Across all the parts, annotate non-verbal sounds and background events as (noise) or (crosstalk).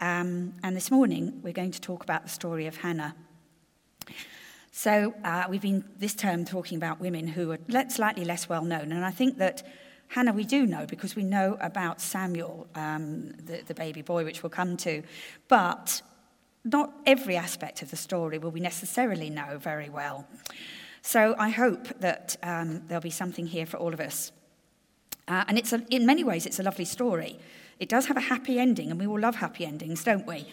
Um, and this morning, we're going to talk about the story of Hannah. So, uh, we've been this term talking about women who are slightly less well known. And I think that Hannah we do know because we know about Samuel, um, the, the baby boy, which we'll come to. But not every aspect of the story will we necessarily know very well. So I hope that um, there'll be something here for all of us. Uh, and it's a, in many ways, it's a lovely story. It does have a happy ending, and we all love happy endings, don't we?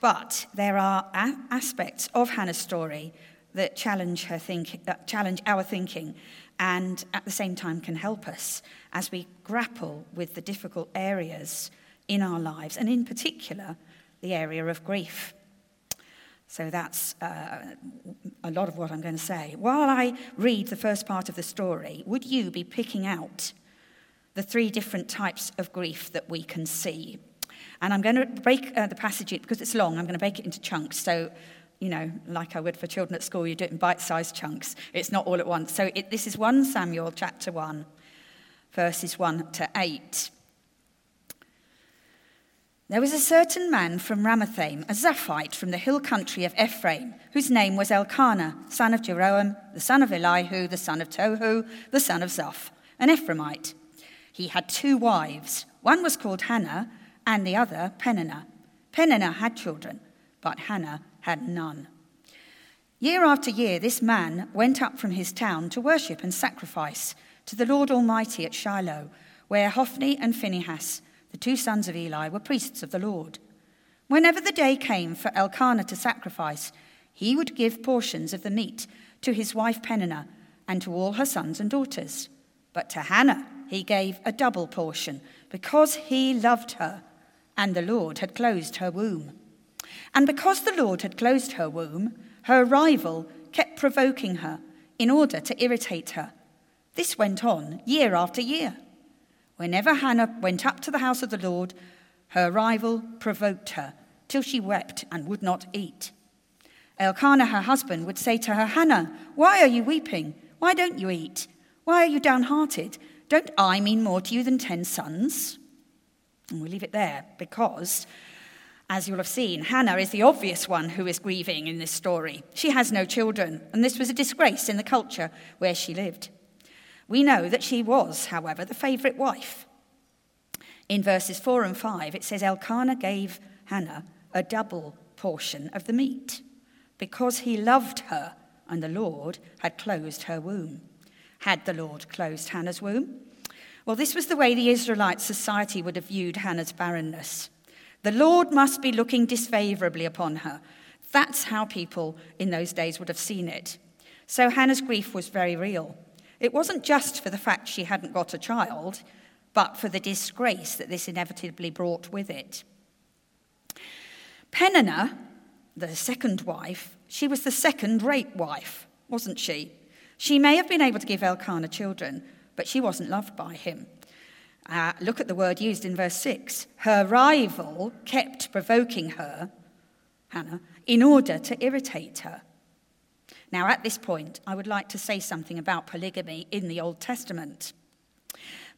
But there are a- aspects of Hannah's story that challenge, her think, uh, challenge our thinking and at the same time can help us as we grapple with the difficult areas in our lives, and in particular, the area of grief. So that's uh, a lot of what I'm going to say. While I read the first part of the story, would you be picking out the three different types of grief that we can see. And I'm going to break uh, the passage, because it's long, I'm going to break it into chunks. So, you know, like I would for children at school, you do it in bite sized chunks. It's not all at once. So it, this is 1 Samuel chapter 1, verses 1 to 8. There was a certain man from Ramathaim, a Zophite from the hill country of Ephraim, whose name was Elkanah, son of Jeroham, the son of Elihu, the son of Tohu, the son of Zoph, an Ephraimite. He had two wives. One was called Hannah, and the other Peninnah. Peninnah had children, but Hannah had none. Year after year, this man went up from his town to worship and sacrifice to the Lord Almighty at Shiloh, where Hophni and Phinehas, the two sons of Eli, were priests of the Lord. Whenever the day came for Elkanah to sacrifice, he would give portions of the meat to his wife Peninnah and to all her sons and daughters. But to Hannah, he gave a double portion because he loved her and the Lord had closed her womb. And because the Lord had closed her womb, her rival kept provoking her in order to irritate her. This went on year after year. Whenever Hannah went up to the house of the Lord, her rival provoked her till she wept and would not eat. Elkanah, her husband, would say to her, Hannah, why are you weeping? Why don't you eat? Why are you downhearted? Don't I mean more to you than ten sons? And we'll leave it there because, as you'll have seen, Hannah is the obvious one who is grieving in this story. She has no children, and this was a disgrace in the culture where she lived. We know that she was, however, the favourite wife. In verses 4 and 5, it says Elkanah gave Hannah a double portion of the meat because he loved her and the Lord had closed her womb. Had the Lord closed Hannah's womb? Well, this was the way the Israelite society would have viewed Hannah's barrenness. The Lord must be looking disfavorably upon her. That's how people in those days would have seen it. So Hannah's grief was very real. It wasn't just for the fact she hadn't got a child, but for the disgrace that this inevitably brought with it. Peninnah, the second wife, she was the second rate wife, wasn't she? She may have been able to give Elkanah children, but she wasn't loved by him. Uh, look at the word used in verse 6. Her rival kept provoking her, Hannah, in order to irritate her. Now, at this point, I would like to say something about polygamy in the Old Testament.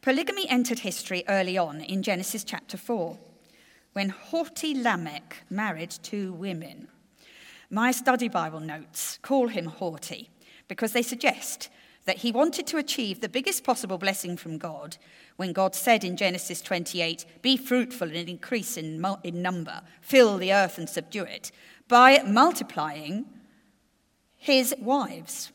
Polygamy entered history early on in Genesis chapter 4, when haughty Lamech married two women. My study Bible notes call him haughty because they suggest that he wanted to achieve the biggest possible blessing from God when God said in Genesis 28, Be fruitful and increase in, in number, fill the earth and subdue it, by multiplying his wives.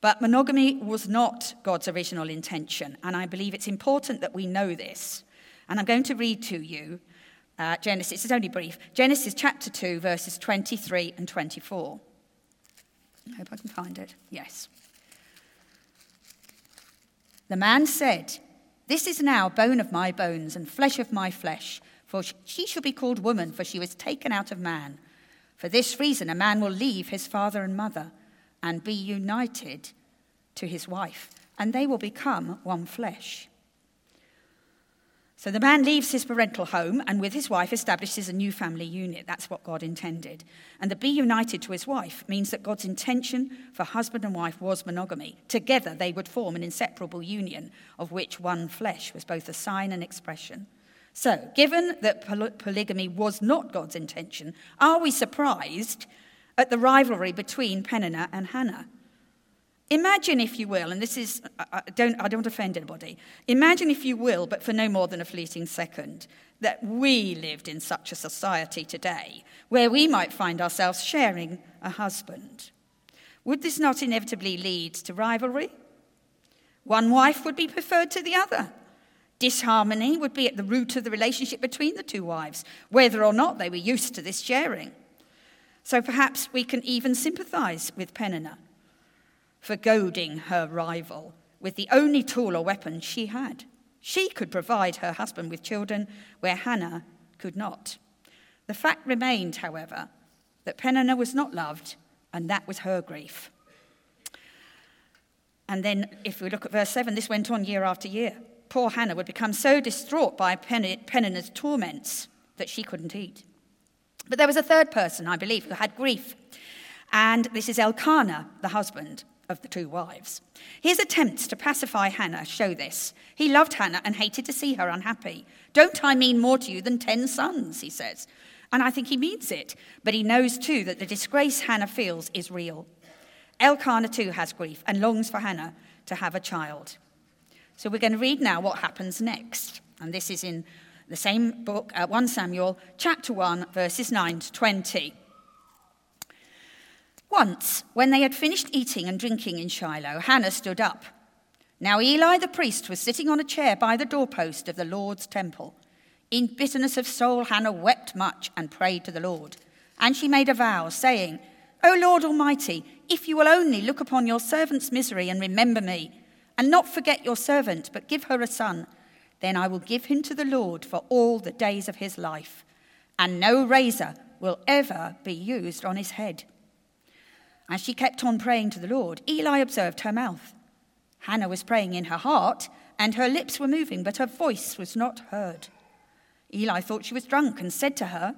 But monogamy was not God's original intention, and I believe it's important that we know this. And I'm going to read to you uh, Genesis, it's only brief, Genesis chapter 2, verses 23 and 24. I hope I can find it. Yes. The man said, This is now bone of my bones and flesh of my flesh, for she shall be called woman, for she was taken out of man. For this reason, a man will leave his father and mother and be united to his wife, and they will become one flesh. So the man leaves his parental home and with his wife establishes a new family unit. That's what God intended. And the be united to his wife means that God's intention for husband and wife was monogamy. Together they would form an inseparable union of which one flesh was both a sign and expression. So, given that poly- polygamy was not God's intention, are we surprised at the rivalry between Peninnah and Hannah? Imagine, if you will, and this is, I don't, I don't offend anybody, imagine, if you will, but for no more than a fleeting second, that we lived in such a society today where we might find ourselves sharing a husband. Would this not inevitably lead to rivalry? One wife would be preferred to the other. Disharmony would be at the root of the relationship between the two wives, whether or not they were used to this sharing. So perhaps we can even sympathize with Peninnah for goading her rival with the only tool or weapon she had. She could provide her husband with children where Hannah could not. The fact remained, however, that Peninnah was not loved, and that was her grief. And then, if we look at verse 7, this went on year after year. Poor Hannah would become so distraught by Peninnah's torments that she couldn't eat. But there was a third person, I believe, who had grief. And this is Elkanah, the husband of the two wives. His attempts to pacify Hannah show this. He loved Hannah and hated to see her unhappy. Don't I mean more to you than ten sons, he says. And I think he means it, but he knows too that the disgrace Hannah feels is real. Elkanah too has grief and longs for Hannah to have a child. So we're going to read now what happens next. And this is in the same book, uh, 1 Samuel, chapter 1, verses 9 to 20. Once, when they had finished eating and drinking in Shiloh, Hannah stood up. Now Eli the priest was sitting on a chair by the doorpost of the Lord's temple. In bitterness of soul, Hannah wept much and prayed to the Lord. And she made a vow, saying, O Lord Almighty, if you will only look upon your servant's misery and remember me, and not forget your servant, but give her a son, then I will give him to the Lord for all the days of his life, and no razor will ever be used on his head. As she kept on praying to the Lord, Eli observed her mouth. Hannah was praying in her heart, and her lips were moving, but her voice was not heard. Eli thought she was drunk and said to her,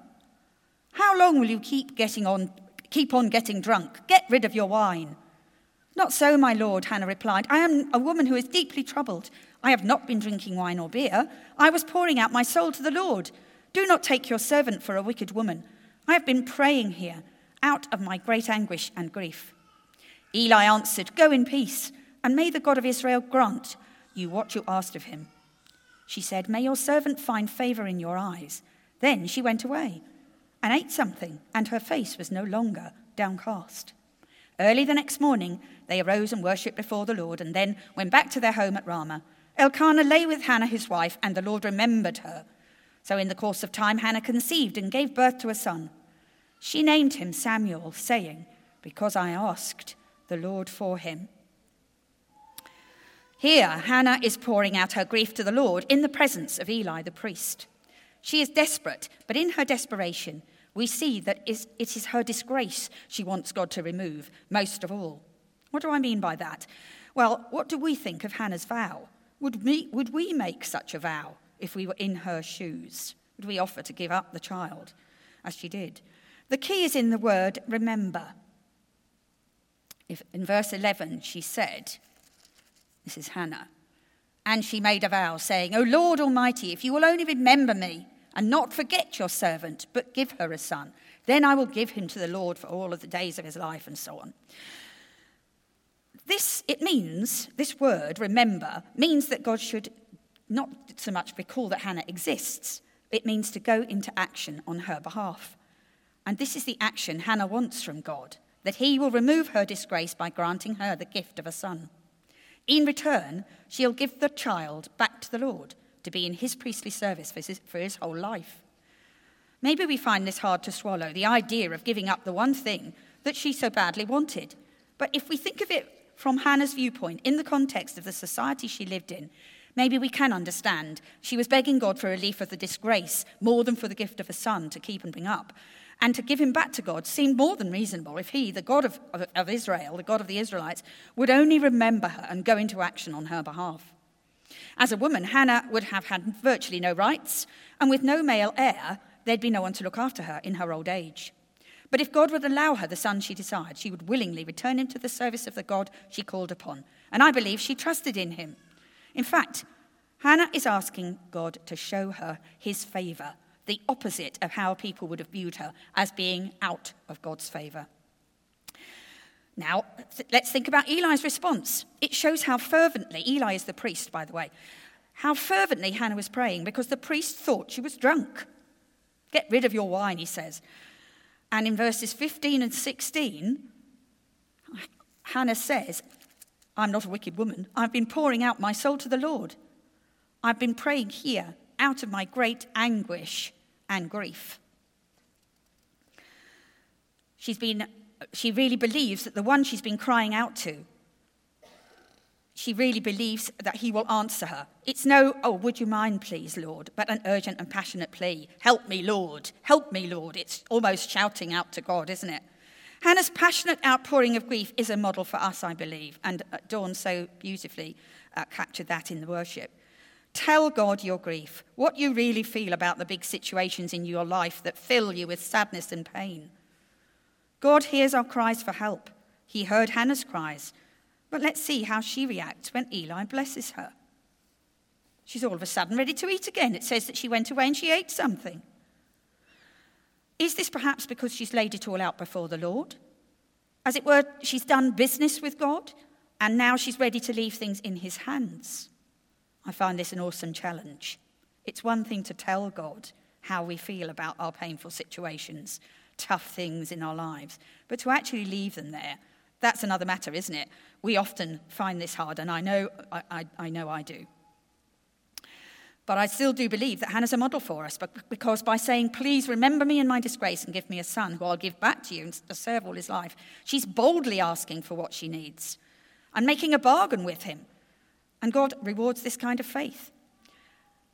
How long will you keep getting on keep on getting drunk? Get rid of your wine. Not so, my lord, Hannah replied. I am a woman who is deeply troubled. I have not been drinking wine or beer. I was pouring out my soul to the Lord. Do not take your servant for a wicked woman. I have been praying here out of my great anguish and grief. Eli answered, Go in peace, and may the God of Israel grant you what you asked of him. She said, May your servant find favor in your eyes. Then she went away and ate something, and her face was no longer downcast. Early the next morning, they arose and worshipped before the Lord, and then went back to their home at Ramah. Elkanah lay with Hannah his wife, and the Lord remembered her. So in the course of time, Hannah conceived and gave birth to a son. She named him Samuel, saying, Because I asked the Lord for him. Here, Hannah is pouring out her grief to the Lord in the presence of Eli the priest. She is desperate, but in her desperation, we see that it is her disgrace she wants God to remove most of all. What do I mean by that? Well, what do we think of Hannah's vow? Would we, would we make such a vow if we were in her shoes? Would we offer to give up the child as she did? The key is in the word remember. If, in verse 11, she said, This is Hannah, and she made a vow, saying, O Lord Almighty, if you will only remember me and not forget your servant, but give her a son, then I will give him to the Lord for all of the days of his life, and so on. This, it means, this word, remember, means that God should not so much recall that Hannah exists, it means to go into action on her behalf. And this is the action Hannah wants from God that he will remove her disgrace by granting her the gift of a son. In return, she'll give the child back to the Lord to be in his priestly service for his, for his whole life. Maybe we find this hard to swallow, the idea of giving up the one thing that she so badly wanted. But if we think of it from Hannah's viewpoint, in the context of the society she lived in, maybe we can understand. She was begging God for relief of the disgrace more than for the gift of a son to keep and bring up and to give him back to God seemed more than reasonable if he, the God of, of, of, Israel, the God of the Israelites, would only remember her and go into action on her behalf. As a woman, Hannah would have had virtually no rights, and with no male heir, there'd be no one to look after her in her old age. But if God would allow her the son she desired, she would willingly return him to the service of the God she called upon. And I believe she trusted in him. In fact, Hannah is asking God to show her his favor, the opposite of how people would have viewed her as being out of God's favor. Now, let's think about Eli's response. It shows how fervently, Eli is the priest, by the way, how fervently Hannah was praying because the priest thought she was drunk. Get rid of your wine, he says. And in verses 15 and 16, Hannah says, I'm not a wicked woman. I've been pouring out my soul to the Lord. I've been praying here out of my great anguish and grief. She's been, she really believes that the one she's been crying out to, she really believes that he will answer her. It's no, oh, would you mind, please, Lord, but an urgent and passionate plea. Help me, Lord. Help me, Lord. It's almost shouting out to God, isn't it? Hannah's passionate outpouring of grief is a model for us, I believe, and uh, Dawn so beautifully uh, captured that in the worship. Tell God your grief, what you really feel about the big situations in your life that fill you with sadness and pain. God hears our cries for help. He heard Hannah's cries. But let's see how she reacts when Eli blesses her. She's all of a sudden ready to eat again. It says that she went away and she ate something. Is this perhaps because she's laid it all out before the Lord? As it were, she's done business with God, and now she's ready to leave things in his hands. I find this an awesome challenge. It's one thing to tell God how we feel about our painful situations, tough things in our lives, but to actually leave them there, that's another matter, isn't it? We often find this hard, and I know I, I, I know I do. But I still do believe that Hannah's a model for us because by saying, Please remember me in my disgrace and give me a son who I'll give back to you and serve all his life, she's boldly asking for what she needs and making a bargain with him. And God rewards this kind of faith.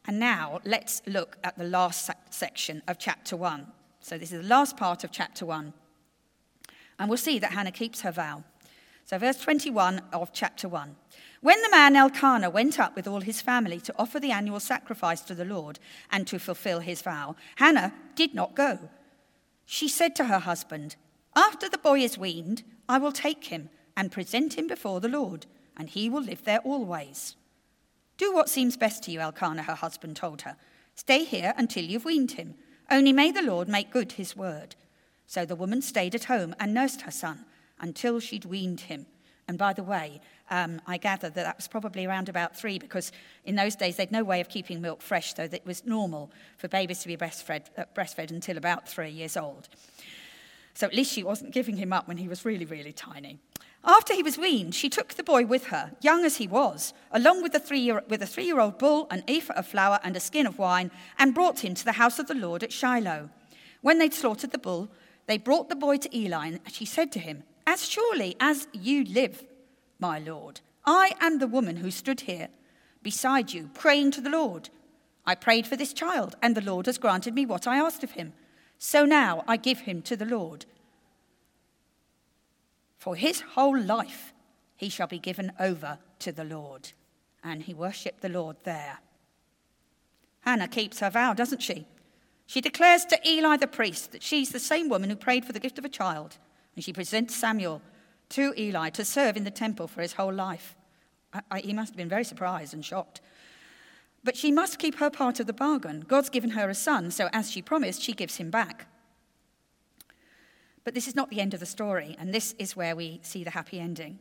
And now let's look at the last section of chapter 1. So this is the last part of chapter 1. And we'll see that Hannah keeps her vow. So, verse 21 of chapter 1. When the man Elkanah went up with all his family to offer the annual sacrifice to the Lord and to fulfill his vow, Hannah did not go. She said to her husband, After the boy is weaned, I will take him and present him before the Lord, and he will live there always. Do what seems best to you, Elkanah, her husband told her. Stay here until you've weaned him. Only may the Lord make good his word. So the woman stayed at home and nursed her son until she'd weaned him. And by the way, um, I gather that that was probably around about three because in those days they'd no way of keeping milk fresh, so it was normal for babies to be breastfed, uh, breastfed until about three years old. So at least she wasn't giving him up when he was really, really tiny. After he was weaned, she took the boy with her, young as he was, along with a three-year-old bull, an ephah of flour, and a skin of wine, and brought him to the house of the Lord at Shiloh. When they'd slaughtered the bull, they brought the boy to Eli, and she said to him, As surely as you live, my Lord, I am the woman who stood here beside you, praying to the Lord. I prayed for this child, and the Lord has granted me what I asked of him. So now I give him to the Lord. For his whole life he shall be given over to the Lord. And he worshipped the Lord there. Hannah keeps her vow, doesn't she? She declares to Eli the priest that she's the same woman who prayed for the gift of a child, and she presents Samuel to Eli to serve in the temple for his whole life. I, I, he must have been very surprised and shocked. But she must keep her part of the bargain. God's given her a son, so as she promised, she gives him back. But this is not the end of the story, and this is where we see the happy ending,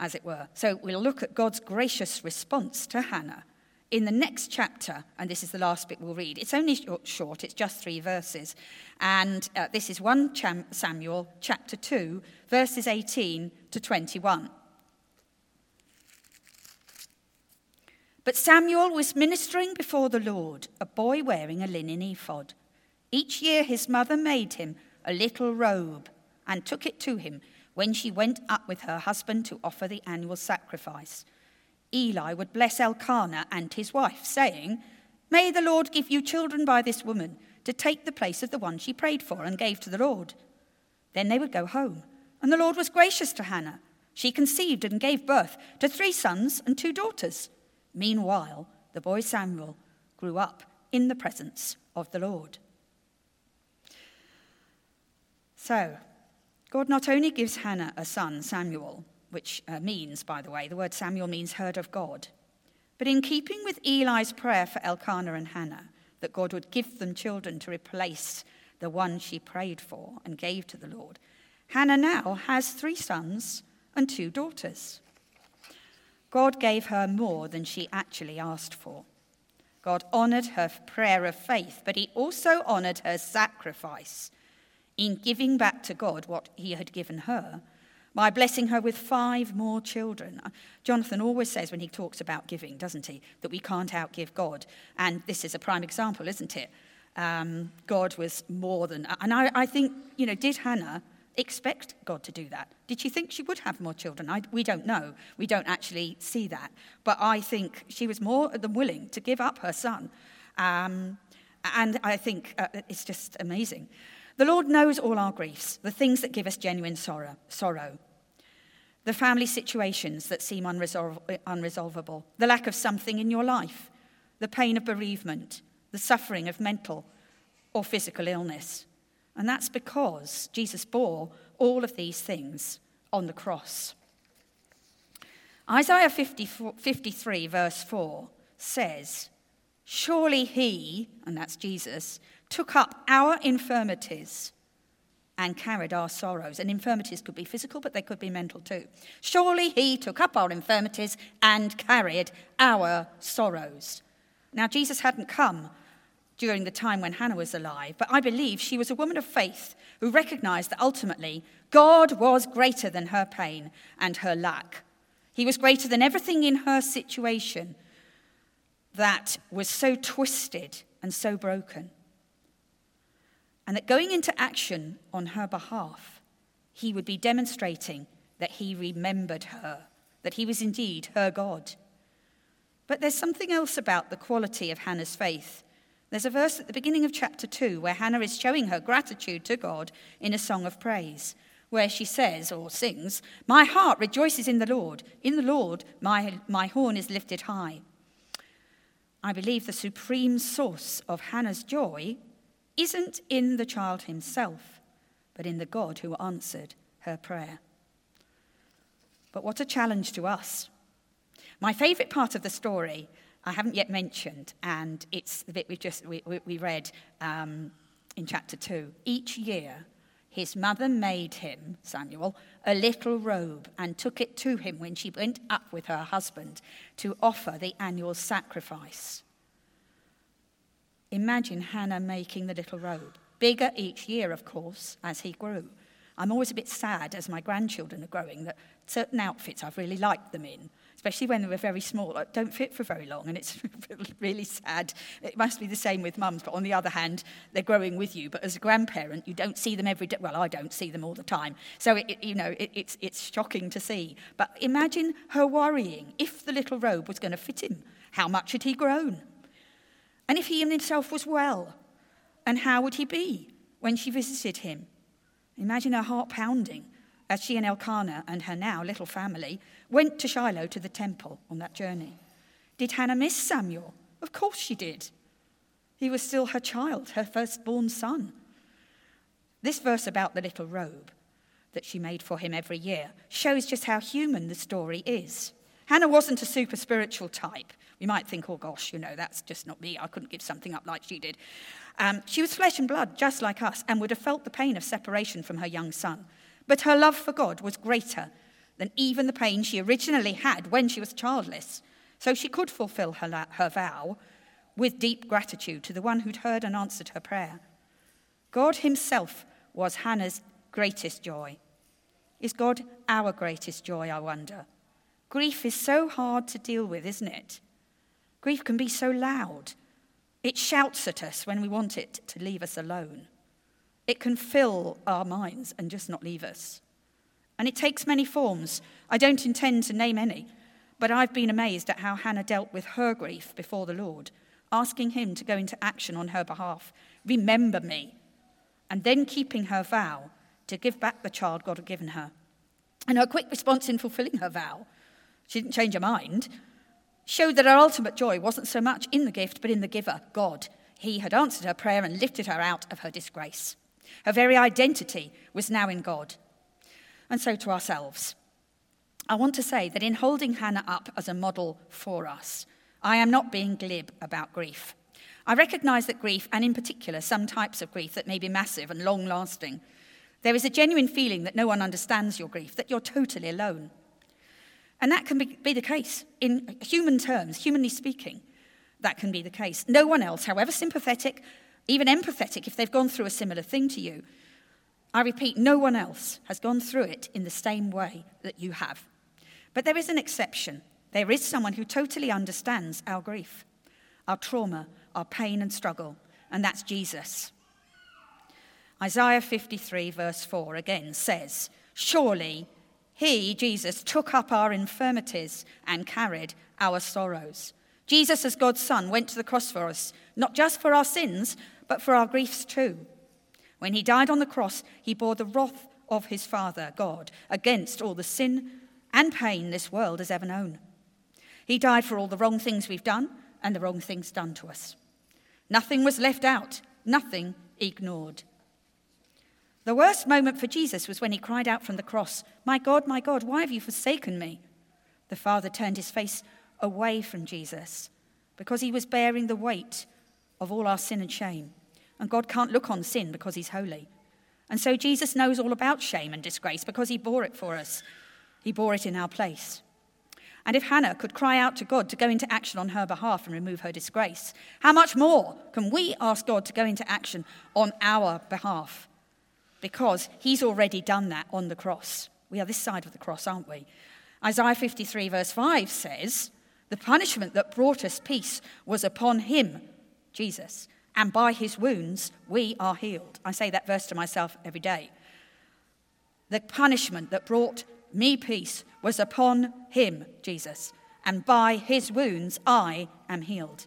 as it were. So we'll look at God's gracious response to Hannah in the next chapter, and this is the last bit we'll read, it's only short, it's just three verses. And uh, this is 1 Samuel chapter 2, verses 18 to 21. But Samuel was ministering before the Lord, a boy wearing a linen ephod. Each year his mother made him a little robe and took it to him when she went up with her husband to offer the annual sacrifice. Eli would bless Elkanah and his wife, saying, May the Lord give you children by this woman to take the place of the one she prayed for and gave to the Lord. Then they would go home, and the Lord was gracious to Hannah. She conceived and gave birth to three sons and two daughters. Meanwhile, the boy Samuel grew up in the presence of the Lord. So, God not only gives Hannah a son, Samuel, which uh, means, by the way, the word Samuel means heard of God. But in keeping with Eli's prayer for Elkanah and Hannah, that God would give them children to replace the one she prayed for and gave to the Lord, Hannah now has three sons and two daughters. God gave her more than she actually asked for. God honored her prayer of faith, but he also honored her sacrifice in giving back to God what he had given her by blessing her with five more children. Jonathan always says when he talks about giving, doesn't he, that we can't outgive God. And this is a prime example, isn't it? Um, God was more than. And I, I, think, you know, did Hannah expect God to do that? Did she think she would have more children? I, we don't know. We don't actually see that. But I think she was more than willing to give up her son. Um, and I think uh, it's just amazing. The Lord knows all our griefs, the things that give us genuine sorrow, sorrow. The family situations that seem unresol- unresolvable, the lack of something in your life, the pain of bereavement, the suffering of mental or physical illness. And that's because Jesus bore all of these things on the cross. Isaiah 53, verse 4 says, Surely he, and that's Jesus, took up our infirmities and carried our sorrows. And infirmities could be physical, but they could be mental too. Surely he took up our infirmities and carried our sorrows. Now, Jesus hadn't come during the time when Hannah was alive, but I believe she was a woman of faith who recognized that ultimately God was greater than her pain and her lack. He was greater than everything in her situation that was so twisted and so broken and that going into action on her behalf, he would be demonstrating that he remembered her, that he was indeed her God. But there's something else about the quality of Hannah's faith. There's a verse at the beginning of chapter 2 where Hannah is showing her gratitude to God in a song of praise, where she says or sings, My heart rejoices in the Lord. In the Lord, my, my horn is lifted high. I believe the supreme source of Hannah's joy isn't in the child himself, but in the God who answered her prayer. But what a challenge to us. My favourite part of the story I haven't yet mentioned, and it's the bit we've just we, we read um, in chapter two. Each year, his mother made him, Samuel, a little robe and took it to him when she went up with her husband to offer the annual sacrifice. Imagine Hannah making the little robe. Bigger each year, of course, as he grew. I'm always a bit sad as my grandchildren are growing that certain outfits I've really liked them in, especially when they were very small, don't fit for very long, and it's (laughs) really sad. It must be the same with mums, but on the other hand, they're growing with you. But as a grandparent, you don't see them every day. Well, I don't see them all the time. So, it, you know, it, it's, it's shocking to see. But imagine her worrying if the little robe was going to fit him. How much had he grown? And if he himself was well, and how would he be when she visited him? Imagine her heart pounding as she and Elkanah and her now little family went to Shiloh to the temple on that journey. Did Hannah miss Samuel? Of course she did. He was still her child, her firstborn son. This verse about the little robe that she made for him every year shows just how human the story is. Hannah wasn't a super spiritual type. We might think, oh gosh, you know, that's just not me. I couldn't give something up like she did. Um, she was flesh and blood, just like us, and would have felt the pain of separation from her young son. But her love for God was greater than even the pain she originally had when she was childless. So she could fulfill her, her vow with deep gratitude to the one who'd heard and answered her prayer. God Himself was Hannah's greatest joy. Is God our greatest joy, I wonder? Grief is so hard to deal with, isn't it? Grief can be so loud. It shouts at us when we want it to leave us alone. It can fill our minds and just not leave us. And it takes many forms. I don't intend to name any, but I've been amazed at how Hannah dealt with her grief before the Lord, asking Him to go into action on her behalf. Remember me. And then keeping her vow to give back the child God had given her. And her quick response in fulfilling her vow, she didn't change her mind showed that her ultimate joy wasn't so much in the gift, but in the giver, God. He had answered her prayer and lifted her out of her disgrace. Her very identity was now in God. And so to ourselves. I want to say that in holding Hannah up as a model for us, I am not being glib about grief. I recognize that grief, and in particular some types of grief that may be massive and long lasting, there is a genuine feeling that no one understands your grief, that you're totally alone. And that can be, be the case in human terms, humanly speaking. That can be the case. No one else, however sympathetic, even empathetic, if they've gone through a similar thing to you, I repeat, no one else has gone through it in the same way that you have. But there is an exception. There is someone who totally understands our grief, our trauma, our pain and struggle, and that's Jesus. Isaiah 53, verse 4, again says, Surely he, Jesus, took up our infirmities and carried our sorrows. Jesus, as God's Son, went to the cross for us, not just for our sins, but for our griefs too. When he died on the cross, he bore the wrath of his Father, God, against all the sin and pain this world has ever known. He died for all the wrong things we've done and the wrong things done to us. Nothing was left out, nothing ignored. The worst moment for Jesus was when he cried out from the cross, My God, my God, why have you forsaken me? The Father turned his face away from Jesus because he was bearing the weight of all our sin and shame. And God can't look on sin because he's holy. And so Jesus knows all about shame and disgrace because he bore it for us. He bore it in our place. And if Hannah could cry out to God to go into action on her behalf and remove her disgrace, how much more can we ask God to go into action on our behalf? Because he's already done that on the cross. We are this side of the cross, aren't we? Isaiah 53, verse 5 says, The punishment that brought us peace was upon him, Jesus, and by his wounds we are healed. I say that verse to myself every day. The punishment that brought me peace was upon him, Jesus, and by his wounds I am healed.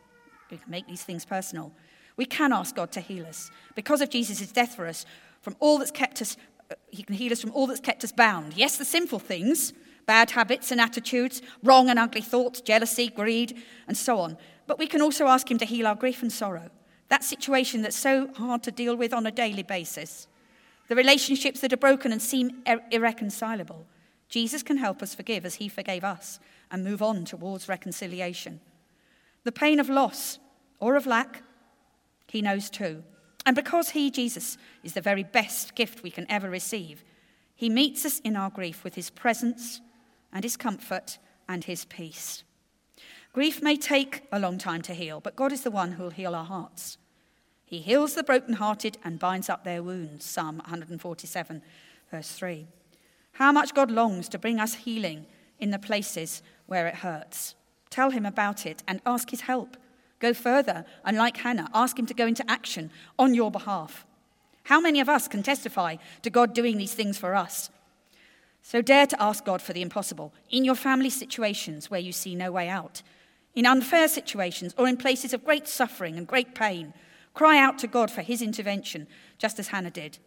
We can make these things personal. We can ask God to heal us. Because of Jesus' death for us, from all that's kept us, uh, he can heal us from all that's kept us bound. Yes, the sinful things, bad habits and attitudes, wrong and ugly thoughts, jealousy, greed, and so on. But we can also ask him to heal our grief and sorrow. That situation that's so hard to deal with on a daily basis. The relationships that are broken and seem irreconcilable. Jesus can help us forgive as he forgave us and move on towards reconciliation. The pain of loss or of lack, he knows too. And because he, Jesus, is the very best gift we can ever receive, he meets us in our grief with his presence and his comfort and his peace. Grief may take a long time to heal, but God is the one who will heal our hearts. He heals the brokenhearted and binds up their wounds. Psalm 147, verse 3 how much God longs to bring us healing in the places where it hurts. Tell him about it and ask his help. Go further, and like Hannah, ask him to go into action on your behalf. How many of us can testify to God doing these things for us? So dare to ask God for the impossible in your family situations where you see no way out, in unfair situations, or in places of great suffering and great pain. Cry out to God for his intervention, just as Hannah did.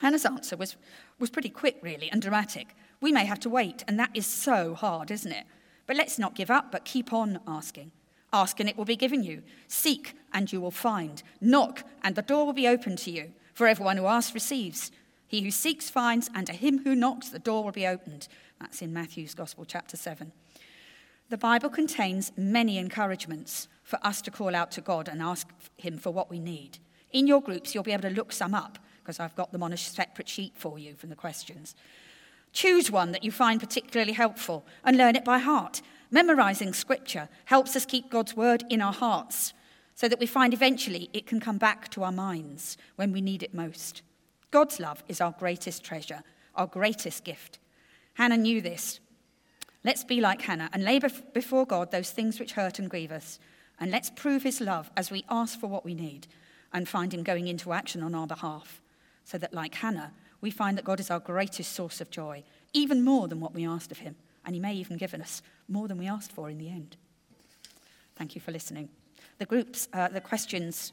Hannah's answer was, was pretty quick, really, and dramatic. We may have to wait, and that is so hard, isn't it? But let's not give up, but keep on asking. Ask, and it will be given you. Seek, and you will find. Knock, and the door will be opened to you. For everyone who asks receives. He who seeks finds, and to him who knocks, the door will be opened. That's in Matthew's Gospel, chapter 7. The Bible contains many encouragements for us to call out to God and ask Him for what we need. In your groups, you'll be able to look some up because I've got them on a separate sheet for you from the questions. Choose one that you find particularly helpful and learn it by heart. Memorizing scripture helps us keep God's word in our hearts so that we find eventually it can come back to our minds when we need it most. God's love is our greatest treasure, our greatest gift. Hannah knew this. Let's be like Hannah and lay before God those things which hurt and grieve us. And let's prove his love as we ask for what we need and find him going into action on our behalf so that, like Hannah, we find that God is our greatest source of joy, even more than what we asked of him. And he may even give us more than we asked for in the end. Thank you for listening. The groups, uh, the questions